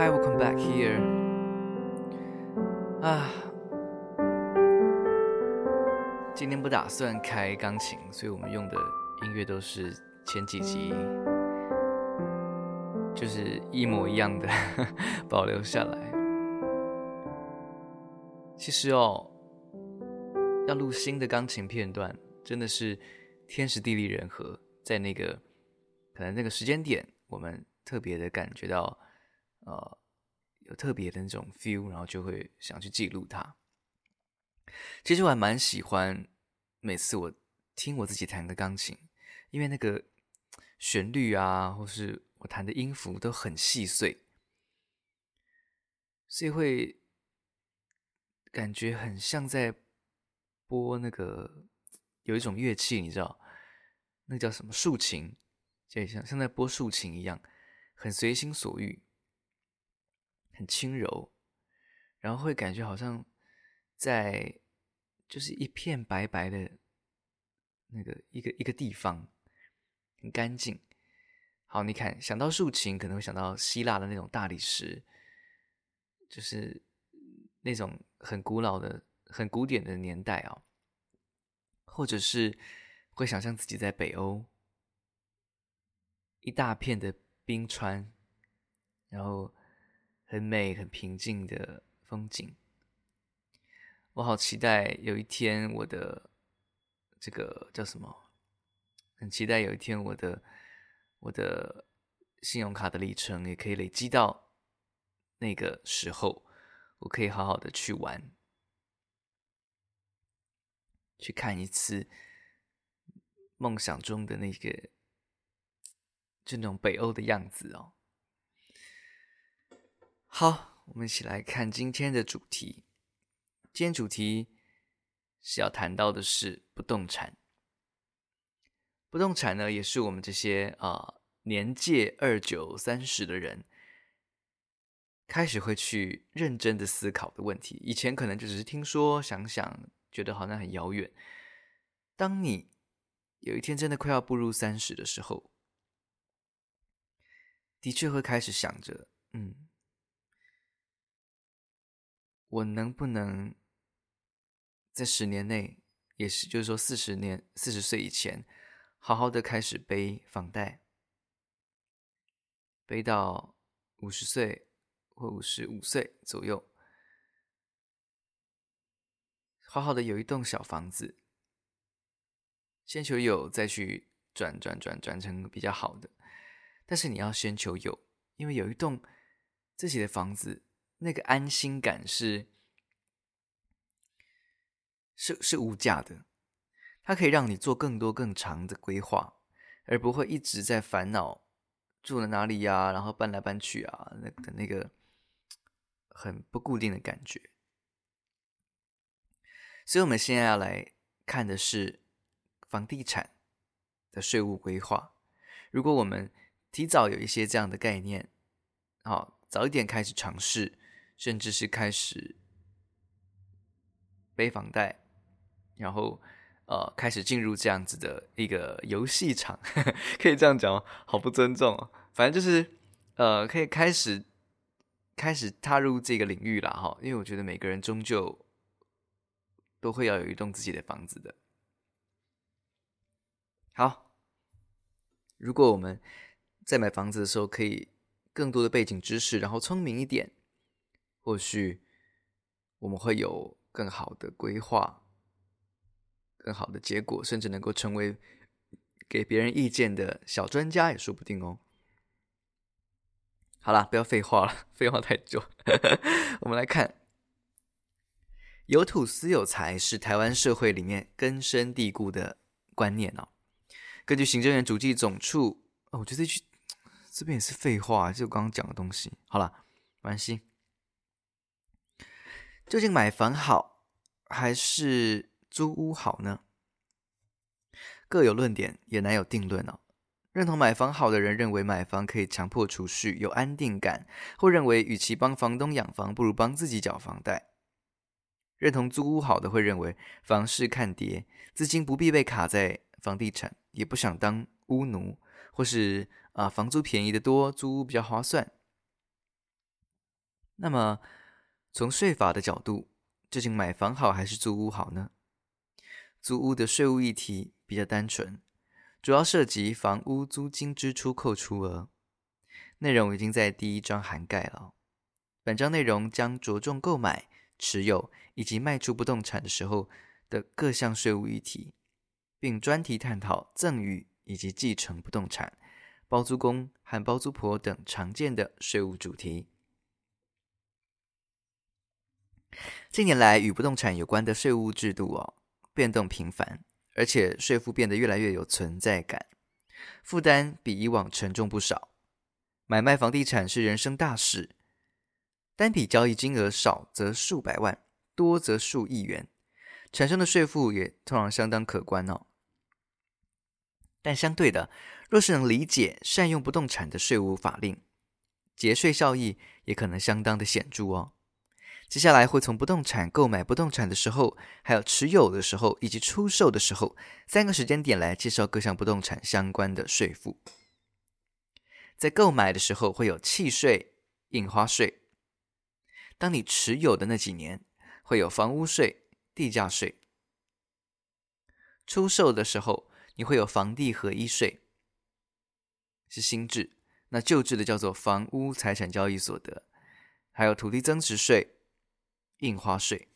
Hi, welcome back here. 啊，今天不打算开钢琴，所以我们用的音乐都是前几集，就是一模一样的 保留下来。其实哦，要录新的钢琴片段，真的是天时地利人和，在那个可能那个时间点，我们特别的感觉到。呃，有特别的那种 feel，然后就会想去记录它。其实我还蛮喜欢每次我听我自己弹的钢琴，因为那个旋律啊，或是我弹的音符都很细碎，所以会感觉很像在播那个有一种乐器，你知道，那叫什么竖琴，就像像在播竖琴一样，很随心所欲。很轻柔，然后会感觉好像在就是一片白白的那个一个一个地方，很干净。好，你看，想到竖琴，可能会想到希腊的那种大理石，就是那种很古老的、很古典的年代啊，或者是会想象自己在北欧，一大片的冰川，然后。很美、很平静的风景，我好期待有一天我的这个叫什么？很期待有一天我的我的信用卡的里程也可以累积到那个时候，我可以好好的去玩，去看一次梦想中的那个就那种北欧的样子哦。好，我们一起来看今天的主题。今天主题是要谈到的是不动产。不动产呢，也是我们这些啊、年届二九三十的人开始会去认真的思考的问题。以前可能就只是听说、想想，觉得好像很遥远。当你有一天真的快要步入三十的时候，的确会开始想着，嗯。我能不能在十年内，也是就是说四十年、四十岁以前，好好的开始背房贷，背到五十岁或五十五岁左右，好好的有一栋小房子，先求有，再去转转转转成比较好的。但是你要先求有，因为有一栋自己的房子。那个安心感是是是无价的，它可以让你做更多更长的规划，而不会一直在烦恼住了哪里呀、然后搬来搬去啊，那个那个很不固定的感觉。所以，我们现在要来看的是房地产的税务规划。如果我们提早有一些这样的概念，好，早一点开始尝试。甚至是开始背房贷，然后呃开始进入这样子的一个游戏场，可以这样讲，好不尊重哦。反正就是呃可以开始开始踏入这个领域了哈，因为我觉得每个人终究都会要有一栋自己的房子的。好，如果我们在买房子的时候可以更多的背景知识，然后聪明一点。或许我们会有更好的规划、更好的结果，甚至能够成为给别人意见的小专家也说不定哦。好啦，不要废话了，废话太久。我们来看，有土斯有财是台湾社会里面根深蒂固的观念哦。根据行政院主计总处，哦，我觉得这句这边也是废话，就刚刚讲的东西。好了，没关系。究竟买房好还是租屋好呢？各有论点，也难有定论哦。认同买房好的人认为买房可以强迫储蓄，有安定感，或认为与其帮房东养房，不如帮自己缴房贷。认同租屋好的会认为房市看跌，资金不必被卡在房地产，也不想当屋奴，或是啊房租便宜得多，租屋比较划算。那么从税法的角度，究竟买房好还是租屋好呢？租屋的税务议题比较单纯，主要涉及房屋租金支出扣除额，内容已经在第一章涵盖了。本章内容将着重购买。持有以及卖出不动产的时候的各项税务议题，并专题探讨赠与以及继承不动产、包租公和包租婆等常见的税务主题。近年来，与不动产有关的税务制度哦，变动频繁，而且税负变得越来越有存在感，负担比以往沉重不少。买卖房地产是人生大事。单笔交易金额少则数百万，多则数亿元，产生的税负也通常相当可观哦。但相对的，若是能理解善用不动产的税务法令，节税效益也可能相当的显著哦。接下来会从不动产购买不动产的时候，还有持有的时候以及出售的时候三个时间点来介绍各项不动产相关的税负。在购买的时候会有契税、印花税。当你持有的那几年，会有房屋税、地价税；出售的时候，你会有房地合一税，是新制；那旧制的叫做房屋财产交易所得，还有土地增值税、印花税。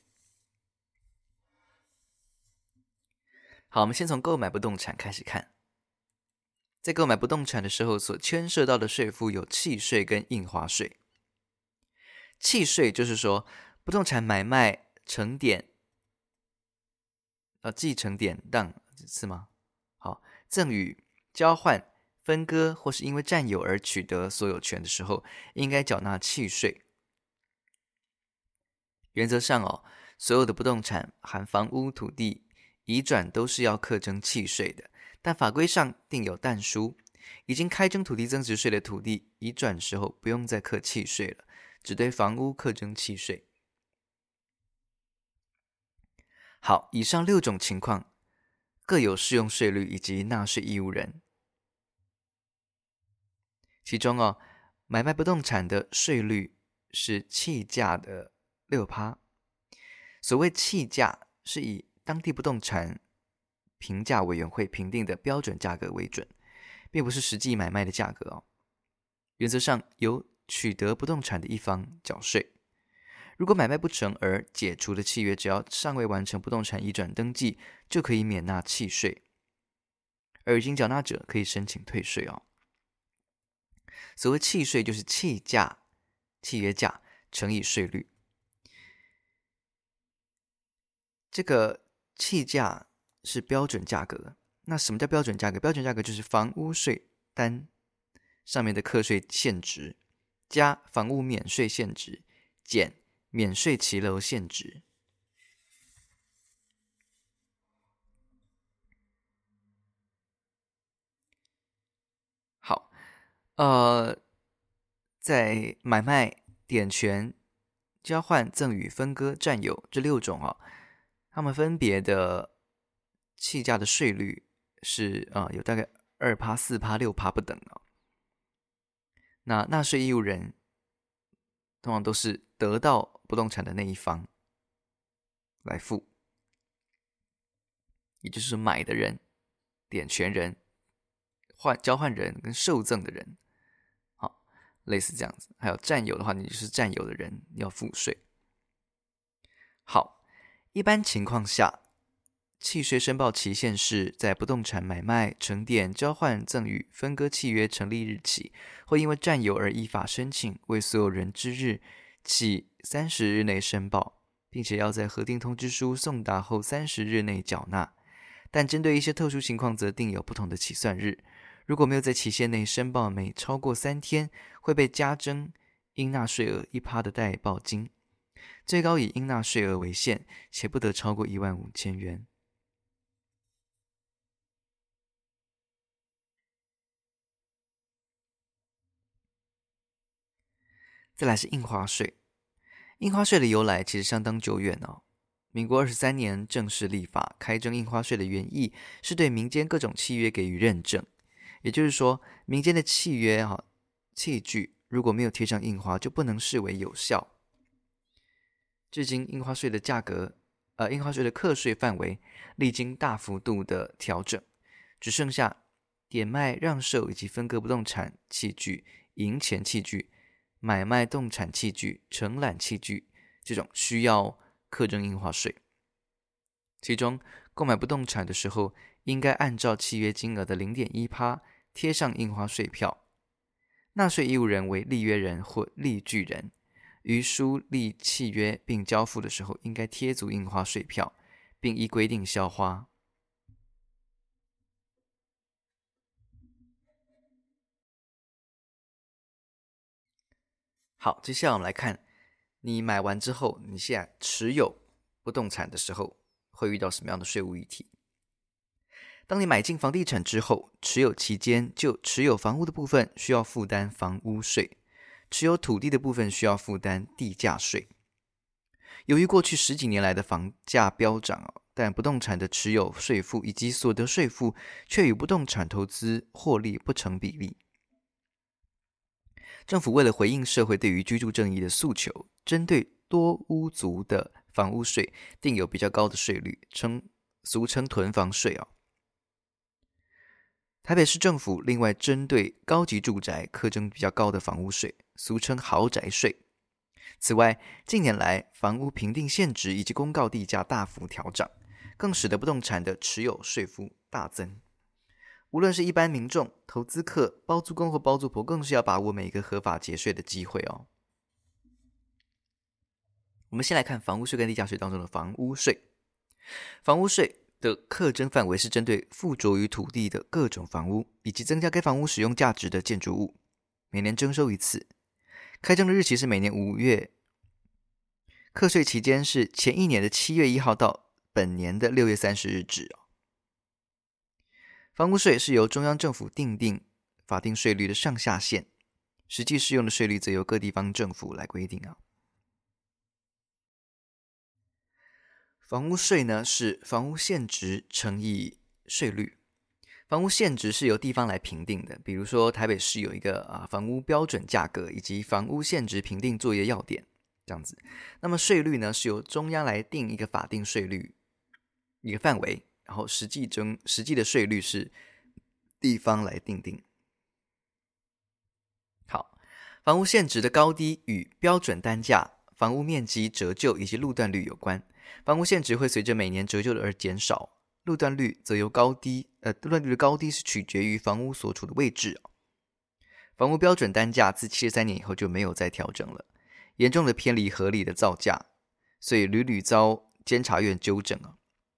好，我们先从购买不动产开始看，在购买不动产的时候，所牵涉到的税负有契税跟印花税。契税就是说，不动产买卖成典，呃，继承典当是吗？好，赠与、交换、分割或是因为占有而取得所有权的时候，应该缴纳契税。原则上哦，所有的不动产含房屋、土地移转都是要课征契税的，但法规上定有但书，已经开征土地增值税的土地移转时候不用再课契税了。只对房屋课征契税。好，以上六种情况各有适用税率以及纳税义务人。其中哦，买卖不动产的税率是契价的六趴。所谓契价，是以当地不动产评价委员会评定的标准价格为准，并不是实际买卖的价格哦。原则上由取得不动产的一方缴税，如果买卖不成而解除的契约，只要尚未完成不动产移转登记，就可以免纳契税。而已经缴纳者可以申请退税哦。所谓契税，就是契价、契约价乘以税率。这个契价是标准价格。那什么叫标准价格？标准价格就是房屋税单上面的课税现值。加房屋免税现值减免税骑楼现值。好，呃，在买卖、点权、交换、赠与、分割、占有这六种啊，他们分别的契价的税率是啊、呃，有大概二趴、四趴、六趴不等哦。那纳税义务人通常都是得到不动产的那一方来付，也就是买的人、点权人、换交换人跟受赠的人，好，类似这样子。还有占有的话，你就是占有的人要付税。好，一般情况下。契税申报期限是在不动产买卖、成典、交换、赠与、分割契约成立日起，或因为占有而依法申请，为所有人之日起三十日内申报，并且要在核定通知书送达后三十日内缴纳。但针对一些特殊情况，则定有不同的起算日。如果没有在期限内申报，每超过三天会被加征应纳税额一趴的代报金，最高以应纳税额为限，且不得超过一万五千元。再来是印花税，印花税的由来其实相当久远哦。民国二十三年正式立法开征印花税的原意是对民间各种契约给予认证，也就是说，民间的契约哈器具如果没有贴上印花，就不能视为有效。至今，印花税的价格，呃，印花税的课税范围历经大幅度的调整，只剩下点卖、让售以及分割不动产器具、银钱器具。买卖动产器具、承揽器具这种需要课征印花税，其中购买不动产的时候，应该按照契约金额的零点一趴贴上印花税票。纳税义务人为立约人或立据人，于书立契约并交付的时候，应该贴足印花税票，并依规定销花。好，接下来我们来看，你买完之后，你现在持有不动产的时候，会遇到什么样的税务议题？当你买进房地产之后，持有期间就持有房屋的部分需要负担房屋税，持有土地的部分需要负担地价税。由于过去十几年来的房价飙涨，但不动产的持有税负以及所得税负却与不动产投资获利不成比例。政府为了回应社会对于居住正义的诉求，针对多屋族的房屋税定有比较高的税率，称俗称囤房税哦。台北市政府另外针对高级住宅课征比较高的房屋税，俗称豪宅税。此外，近年来房屋评定现值以及公告地价大幅调涨，更使得不动产的持有税负大增。无论是一般民众、投资客、包租公或包租婆，更是要把握每一个合法节税的机会哦。我们先来看房屋税跟地价税当中的房屋税。房屋税的课征范围是针对附着于土地的各种房屋，以及增加该房屋使用价值的建筑物，每年征收一次。开征的日期是每年五月，课税期间是前一年的七月一号到本年的六月三十日止。房屋税是由中央政府定定法定税率的上下限，实际适用的税率则由各地方政府来规定啊。房屋税呢是房屋现值乘以税率，房屋现值是由地方来评定的，比如说台北市有一个啊房屋标准价格以及房屋现值评定作业要点这样子，那么税率呢是由中央来定一个法定税率一个范围。然后实际征实际的税率是地方来定定。好，房屋现值的高低与标准单价、房屋面积折旧以及路段率有关。房屋现值会随着每年折旧的而减少，路段率则由高低呃路段率的高低是取决于房屋所处的位置。房屋标准单价自七十三年以后就没有再调整了，严重的偏离合理的造价，所以屡屡遭监察院纠正啊。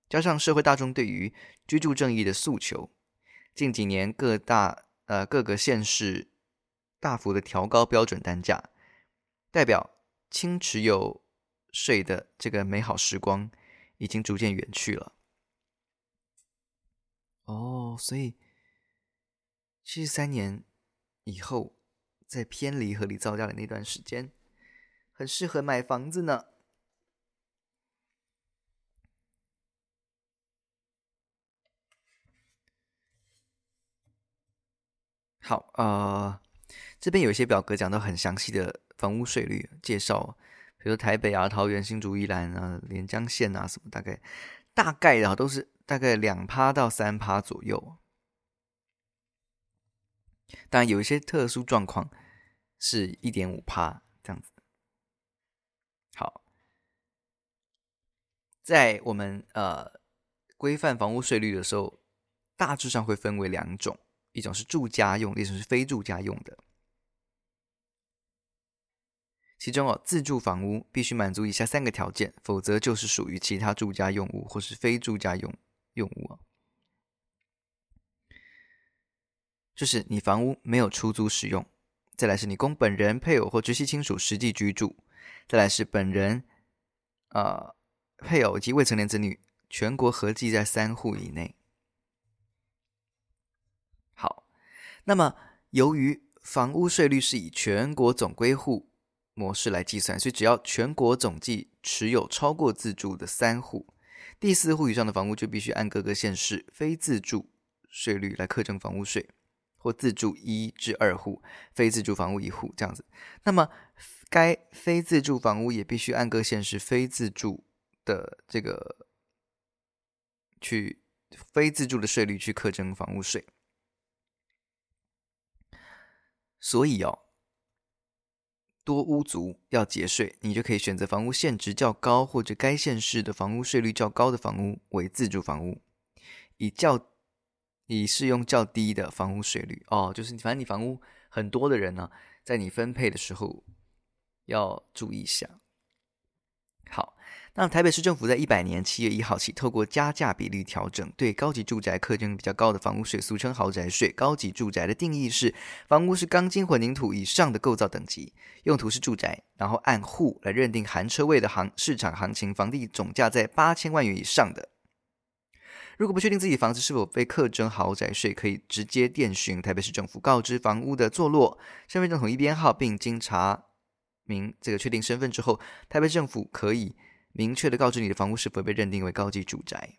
加上社会大众对于居住正义的诉求，近几年各大呃各个县市大幅的调高标准单价，代表轻持有税的这个美好时光已经逐渐远去了。哦，所以七十三年以后，在偏离合理造价的那段时间，很适合买房子呢。好，呃，这边有一些表格讲到很详细的房屋税率介绍，比如台北啊、桃园、新竹、宜兰啊、连江县啊什么，大概大概的都是大概两趴到三趴左右。当然有一些特殊状况是一点五趴这样子。好，在我们呃规范房屋税率的时候，大致上会分为两种。一种是住家用，一种是非住家用的。其中哦，自住房屋必须满足以下三个条件，否则就是属于其他住家用物或是非住家用用物啊。就是你房屋没有出租使用，再来是你供本人、配偶或直系亲属实际居住，再来是本人、呃、配偶及未成年子女全国合计在三户以内。好，那么由于房屋税率是以全国总归户模式来计算，所以只要全国总计持有超过自住的三户，第四户以上的房屋就必须按各个县市非自住税率来课征房屋税，或自住一至二户，非自住房屋一户这样子。那么该非自住房屋也必须按各县市非自住的这个去非自住的税率去课征房屋税。所以哦。多屋族要节税，你就可以选择房屋现值较高或者该县市的房屋税率较高的房屋为自住房屋，以较以适用较低的房屋税率哦。就是反正你房屋很多的人呢，在你分配的时候要注意一下。好。那台北市政府在一百年七月一号起，透过加价比率调整，对高级住宅课征比较高的房屋税，俗称豪宅税。高级住宅的定义是，房屋是钢筋混凝土以上的构造等级，用途是住宅，然后按户来认定含车位的行市场行情，房地总价在八千万元以上的。如果不确定自己房子是否被课征豪宅税，可以直接电询台北市政府，告知房屋的坐落、身份证统一编号，并经查明这个确定身份之后，台北政府可以。明确的告知你的房屋是否被认定为高级住宅。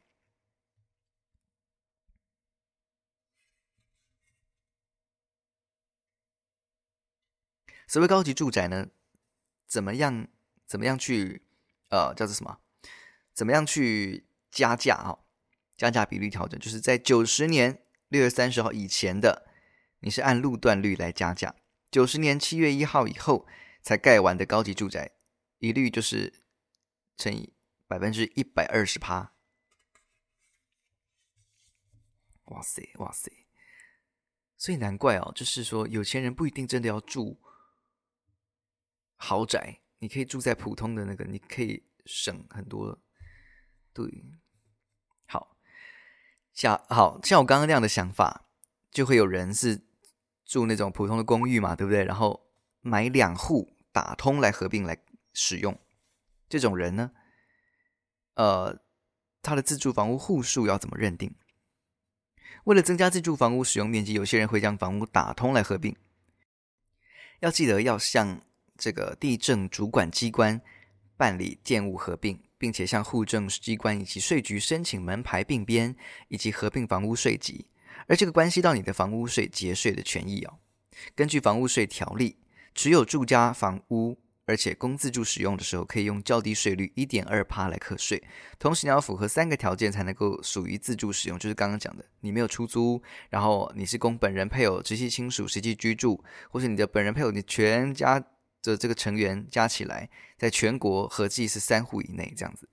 所谓高级住宅呢，怎么样？怎么样去？呃，叫做什么？怎么样去加价？哈，加价比率调整，就是在九十年六月三十号以前的，你是按路段率来加价；九十年七月一号以后才盖完的高级住宅，一律就是。乘以百分之一百二十趴，哇塞哇塞！所以难怪哦，就是说有钱人不一定真的要住豪宅，你可以住在普通的那个，你可以省很多。对，好，像好像我刚刚那样的想法，就会有人是住那种普通的公寓嘛，对不对？然后买两户打通来合并来使用。这种人呢，呃，他的自住房屋户数要怎么认定？为了增加自住房屋使用面积，有些人会将房屋打通来合并。要记得要向这个地政主管机关办理建物合并，并且向户政机关以及税局申请门牌并编以及合并房屋税籍，而这个关系到你的房屋税节税的权益哦。根据房屋税条例，持有住家房屋。而且供自住使用的时候，可以用较低税率一点二趴来课税。同时，你要符合三个条件才能够属于自住使用，就是刚刚讲的，你没有出租，然后你是供本人、配偶、直系亲属实际居住，或是你的本人、配偶，你全家的这个成员加起来，在全国合计是三户以内这样子。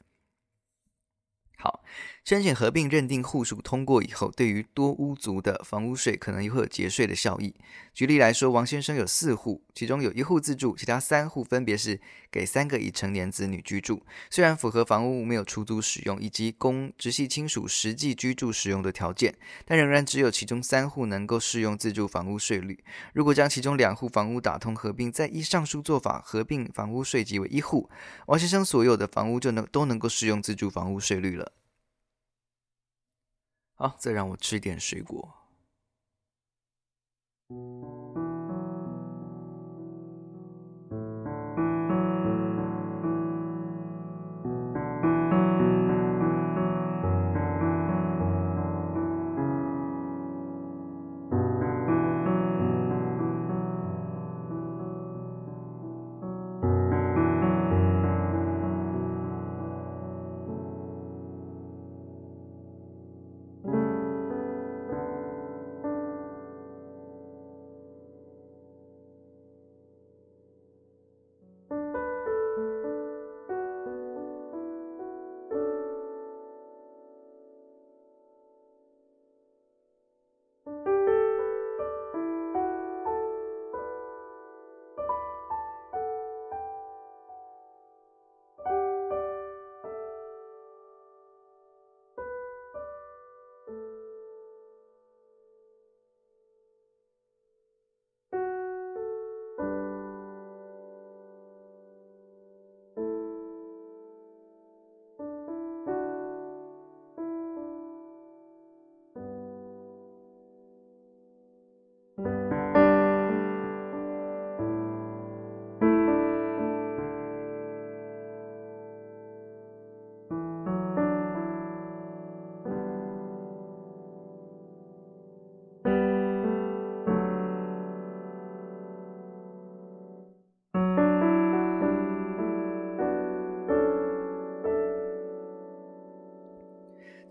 好。申请合并认定户数通过以后，对于多屋族的房屋税可能也会有节税的效益。举例来说，王先生有四户，其中有一户自住，其他三户分别是给三个已成年子女居住。虽然符合房屋没有出租使用以及供直系亲属实际居住使用的条件，但仍然只有其中三户能够适用自住房屋税率。如果将其中两户房屋打通合并，再依上述做法合并房屋税即为一户，王先生所有的房屋就能都能够适用自住房屋税率了。好，再让我吃一点水果。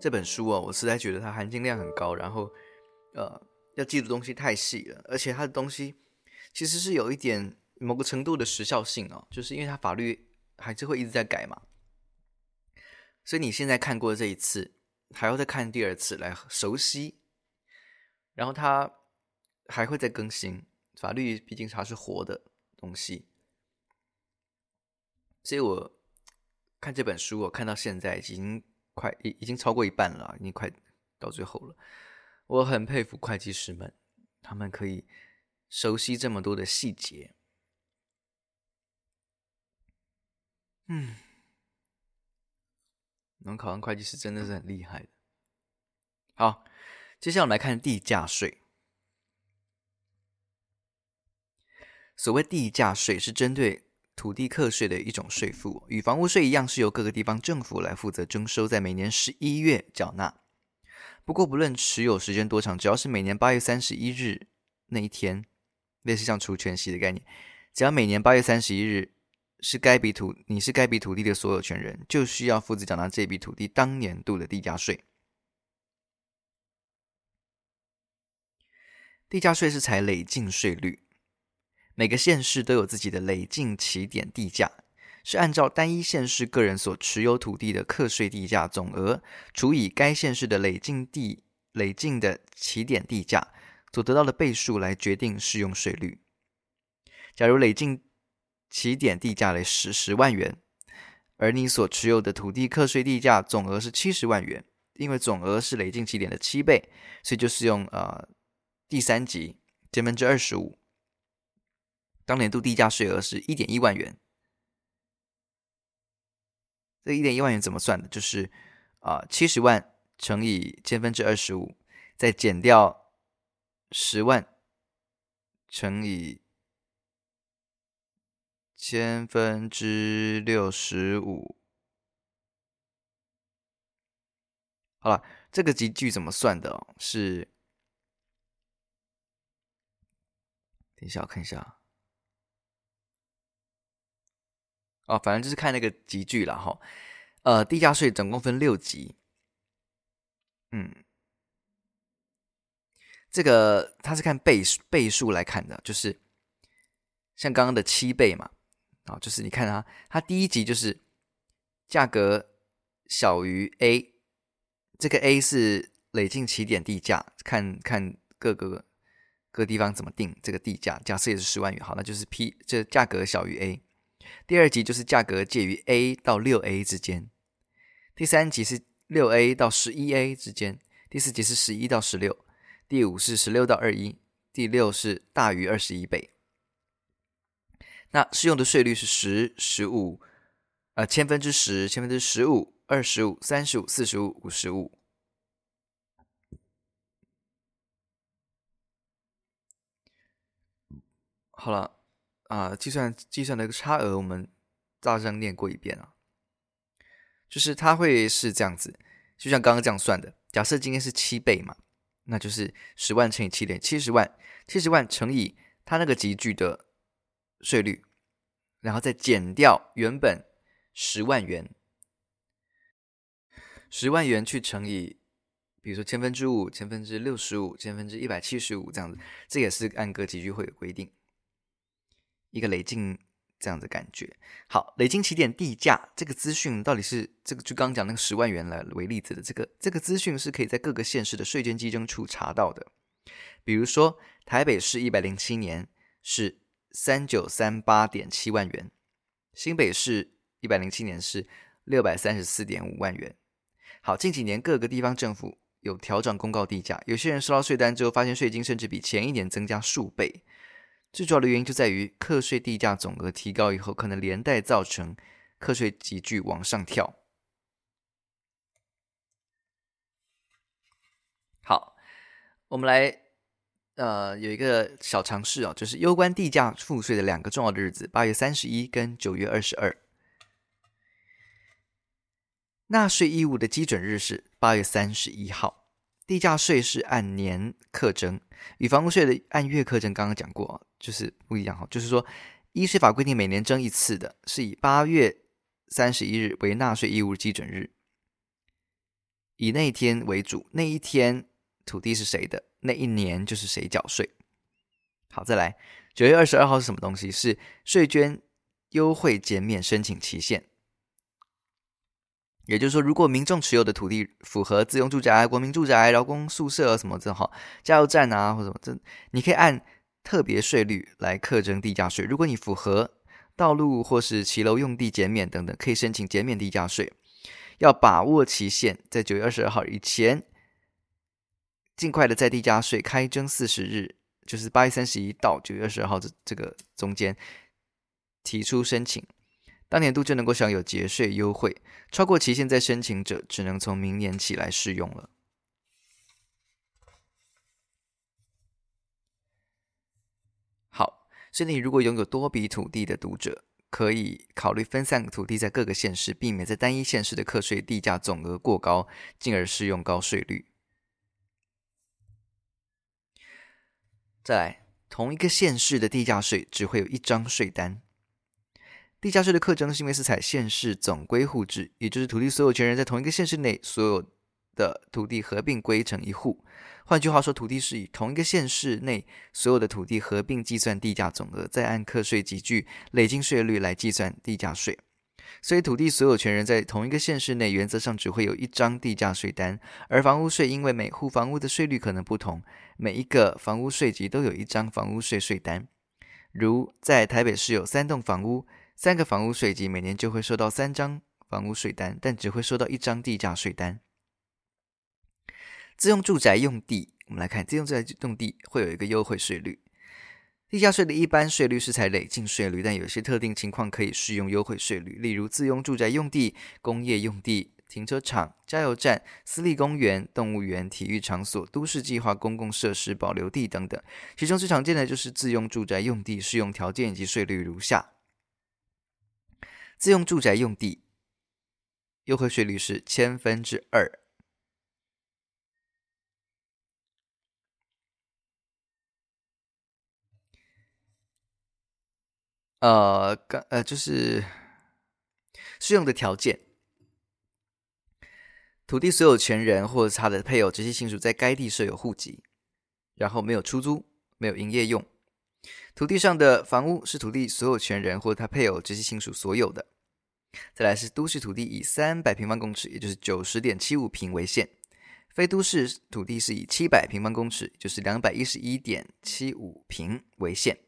这本书啊，我实在觉得它含金量很高，然后呃，要记的东西太细了，而且它的东西其实是有一点某个程度的时效性哦，就是因为它法律还是会一直在改嘛，所以你现在看过这一次，还要再看第二次来熟悉，然后它还会再更新，法律毕竟它是活的东西，所以我看这本书，我看到现在已经。快已已经超过一半了，已经快到最后了。我很佩服会计师们，他们可以熟悉这么多的细节。嗯，能考上会计师真的是很厉害的。好，接下来我们来看地价税。所谓地价税是针对。土地课税的一种税负，与房屋税一样，是由各个地方政府来负责征收，在每年十一月缴纳。不过，不论持有时间多长，只要是每年八月三十一日那一天，类似像除权息的概念，只要每年八月三十一日是该笔土，你是该笔土地的所有权人，就需要负责缴纳这笔土地当年度的地价税。地价税是采累进税率。每个县市都有自己的累进起点地价，是按照单一县市个人所持有土地的课税地价总额除以该县市的累进地累进的起点地价所得到的倍数来决定适用税率。假如累进起点地价为十十万元，而你所持有的土地课税地价总额是七十万元，因为总额是累进起点的七倍，所以就是用呃第三级千分之二十五。当年度地价税额是一点一万元，这一点一万元怎么算的？就是啊，七十万乘以千分之二十五，再减掉十万乘以千分之六十五。好了，这个集聚怎么算的？是，等一下我看一下。哦，反正就是看那个级距了哈。呃，地价税总共分六级。嗯，这个它是看倍倍数来看的，就是像刚刚的七倍嘛。啊，就是你看它，它第一级就是价格小于 A，这个 A 是累进起点地价，看看各个各地方怎么定这个地价。假设也是十万元，好，那就是 P 这价格小于 A。第二级就是价格介于 A 到六 A 之间，第三级是六 A 到十一 A 之间，第四级是十一到十六，第五是十六到二一，第六是大于二十一倍。那适用的税率是十、十五，呃，千分之十、千分之十五、二十五、三十五、四十五、五十五。好了。啊，计算计算的一个差额，我们大致上念过一遍啊。就是它会是这样子，就像刚刚这样算的。假设今天是七倍嘛，那就是十万乘以七点七十万，七十万乘以它那个集聚的税率，然后再减掉原本十万元，十万元去乘以，比如说千分之五、千分之六十五、千分之一百七十五这样子，这也是按各级距会有规定。一个累进这样的感觉。好，累进起点地价这个资讯到底是这个就刚刚讲那个十万元来为例子的这个这个资讯是可以在各个县市的税捐稽征处查到的。比如说台北市一百零七年是三九三八点七万元，新北市一百零七年是六百三十四点五万元。好，近几年各个地方政府有调整公告地价，有些人收到税单之后发现税金甚至比前一年增加数倍。最主要的原因就在于课税地价总额提高以后，可能连带造成课税级距往上跳。好，我们来呃有一个小常识哦，就是攸关地价赋税的两个重要的日子：八月三十一跟九月二十二。纳税义务的基准日是八月三十一号。地价税是按年课征，与房屋税的按月课征刚刚讲过，就是不一样哈。就是说，依税法规定，每年征一次的，是以八月三十一日为纳税义务基准日。以那一天为主，那一天土地是谁的，那一年就是谁缴税。好，再来，九月二十二号是什么东西？是税捐优惠减免申请期限。也就是说，如果民众持有的土地符合自用住宅、国民住宅、劳工宿舍什么的，哈，加油站啊或者什么，这你可以按特别税率来课征地价税。如果你符合道路或是骑楼用地减免等等，可以申请减免地价税。要把握期限，在九月二十二号以前，尽快的在地价税开征四十日。就是八月三十一到九月二十二号这这个中间提出申请，当年度就能够享有节税优惠。超过期限再申请者，只能从明年起来适用了。好，所以你如果拥有多笔土地的读者，可以考虑分散土地在各个县市，避免在单一县市的课税地价总额过高，进而适用高税率。再来，同一个县市的地价税只会有一张税单。地价税的课征是因为是采县市总归户制，也就是土地所有权人在同一个县市内所有的土地合并归成一户。换句话说，土地是以同一个县市内所有的土地合并计算地价总额，再按课税级距累进税率来计算地价税。所以，土地所有权人在同一个县市内，原则上只会有一张地价税单。而房屋税，因为每户房屋的税率可能不同，每一个房屋税级都有一张房屋税税单。如在台北市有三栋房屋，三个房屋税级，每年就会收到三张房屋税单，但只会收到一张地价税单。自用住宅用地，我们来看，自用住宅用地会有一个优惠税率。地价税的一般税率是采累进税率，但有些特定情况可以适用优惠税率，例如自用住宅用地、工业用地、停车场、加油站、私立公园、动物园、体育场所、都市计划公共设施保留地等等。其中最常见的就是自用住宅用地，适用条件以及税率如下：自用住宅用地优惠税率是千分之二。呃，刚呃就是适用的条件，土地所有权人或者他的配偶、直系亲属在该地设有户籍，然后没有出租、没有营业用。土地上的房屋是土地所有权人或者他配偶、直系亲属所有的。再来是都市土地以三百平方公尺，也就是九十点七五平为限；非都市土地是以七百平方公尺，就是两百一十一点七五平为限。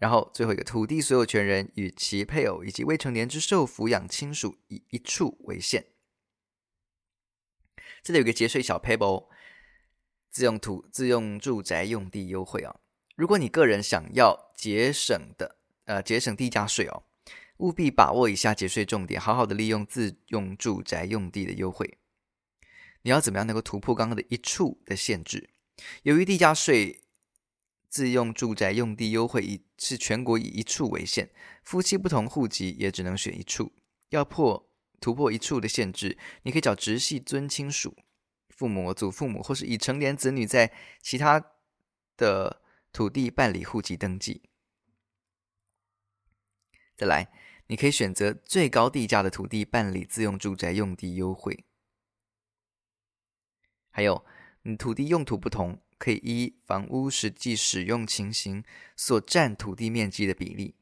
然后最后一个，土地所有权人与其配偶以及未成年之受抚养亲属以一处为限。这里有个节税小撇步，自用土自用住宅用地优惠哦。如果你个人想要节省的，呃，节省地价税哦，务必把握以下节税重点，好好的利用自用住宅用地的优惠。你要怎么样能够突破刚刚的一处的限制？由于地价税。自用住宅用地优惠以是全国以一处为限，夫妻不同户籍也只能选一处。要破突破一处的限制，你可以找直系尊亲属、父母、祖父母或是已成年子女在其他的土地办理户籍登记。再来，你可以选择最高地价的土地办理自用住宅用地优惠。还有，你土地用途不同。可以依房屋实际使用情形所占土地面积的比例，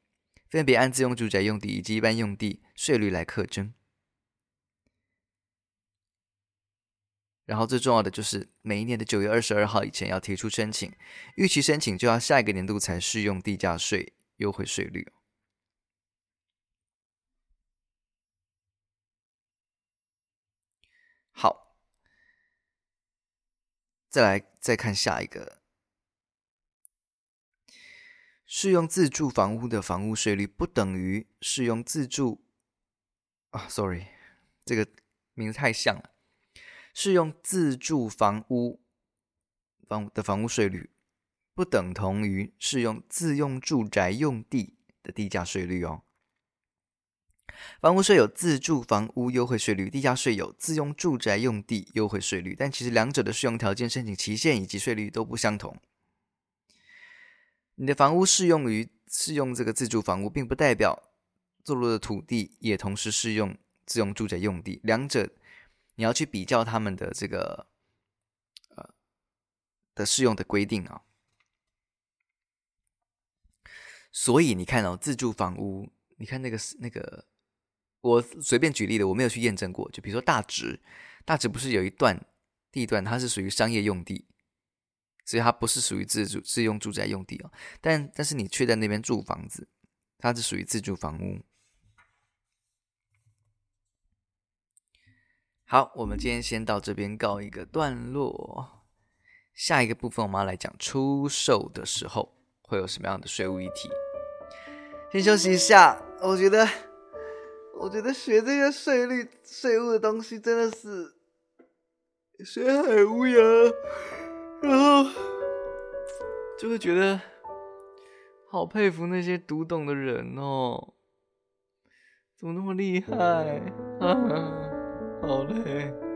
分别按自用住宅用地以及一般用地税率来课征。然后最重要的就是每一年的九月二十二号以前要提出申请，逾期申请就要下一个年度才适用地价税优惠税率。好。再来，再看下一个，适用自住房屋的房屋税率不等于适用自住啊，sorry，这个名字太像了。适用自住房屋房的房屋税率不等同于适用自用住宅用地的地价税率哦。房屋税有自住房屋优惠税率，地价税有自用住宅用地优惠税率，但其实两者的适用条件、申请期限以及税率都不相同。你的房屋适用于适用这个自住房屋，并不代表坐落的土地也同时适用自用住宅用地。两者你要去比较他们的这个呃的适用的规定啊。所以你看哦，自住房屋，你看那个那个，我随便举例的，我没有去验证过。就比如说大直，大直不是有一段地段，它是属于商业用地，所以它不是属于自住自用住宅用地哦。但但是你却在那边住房子，它是属于自住房屋。好，我们今天先到这边告一个段落。下一个部分，我们要来讲出售的时候会有什么样的税务议题。先休息一下，我觉得，我觉得学这些税率、税务的东西真的是学海无涯，然后就会觉得好佩服那些读懂的人哦，怎么那么厉害啊？好嘞。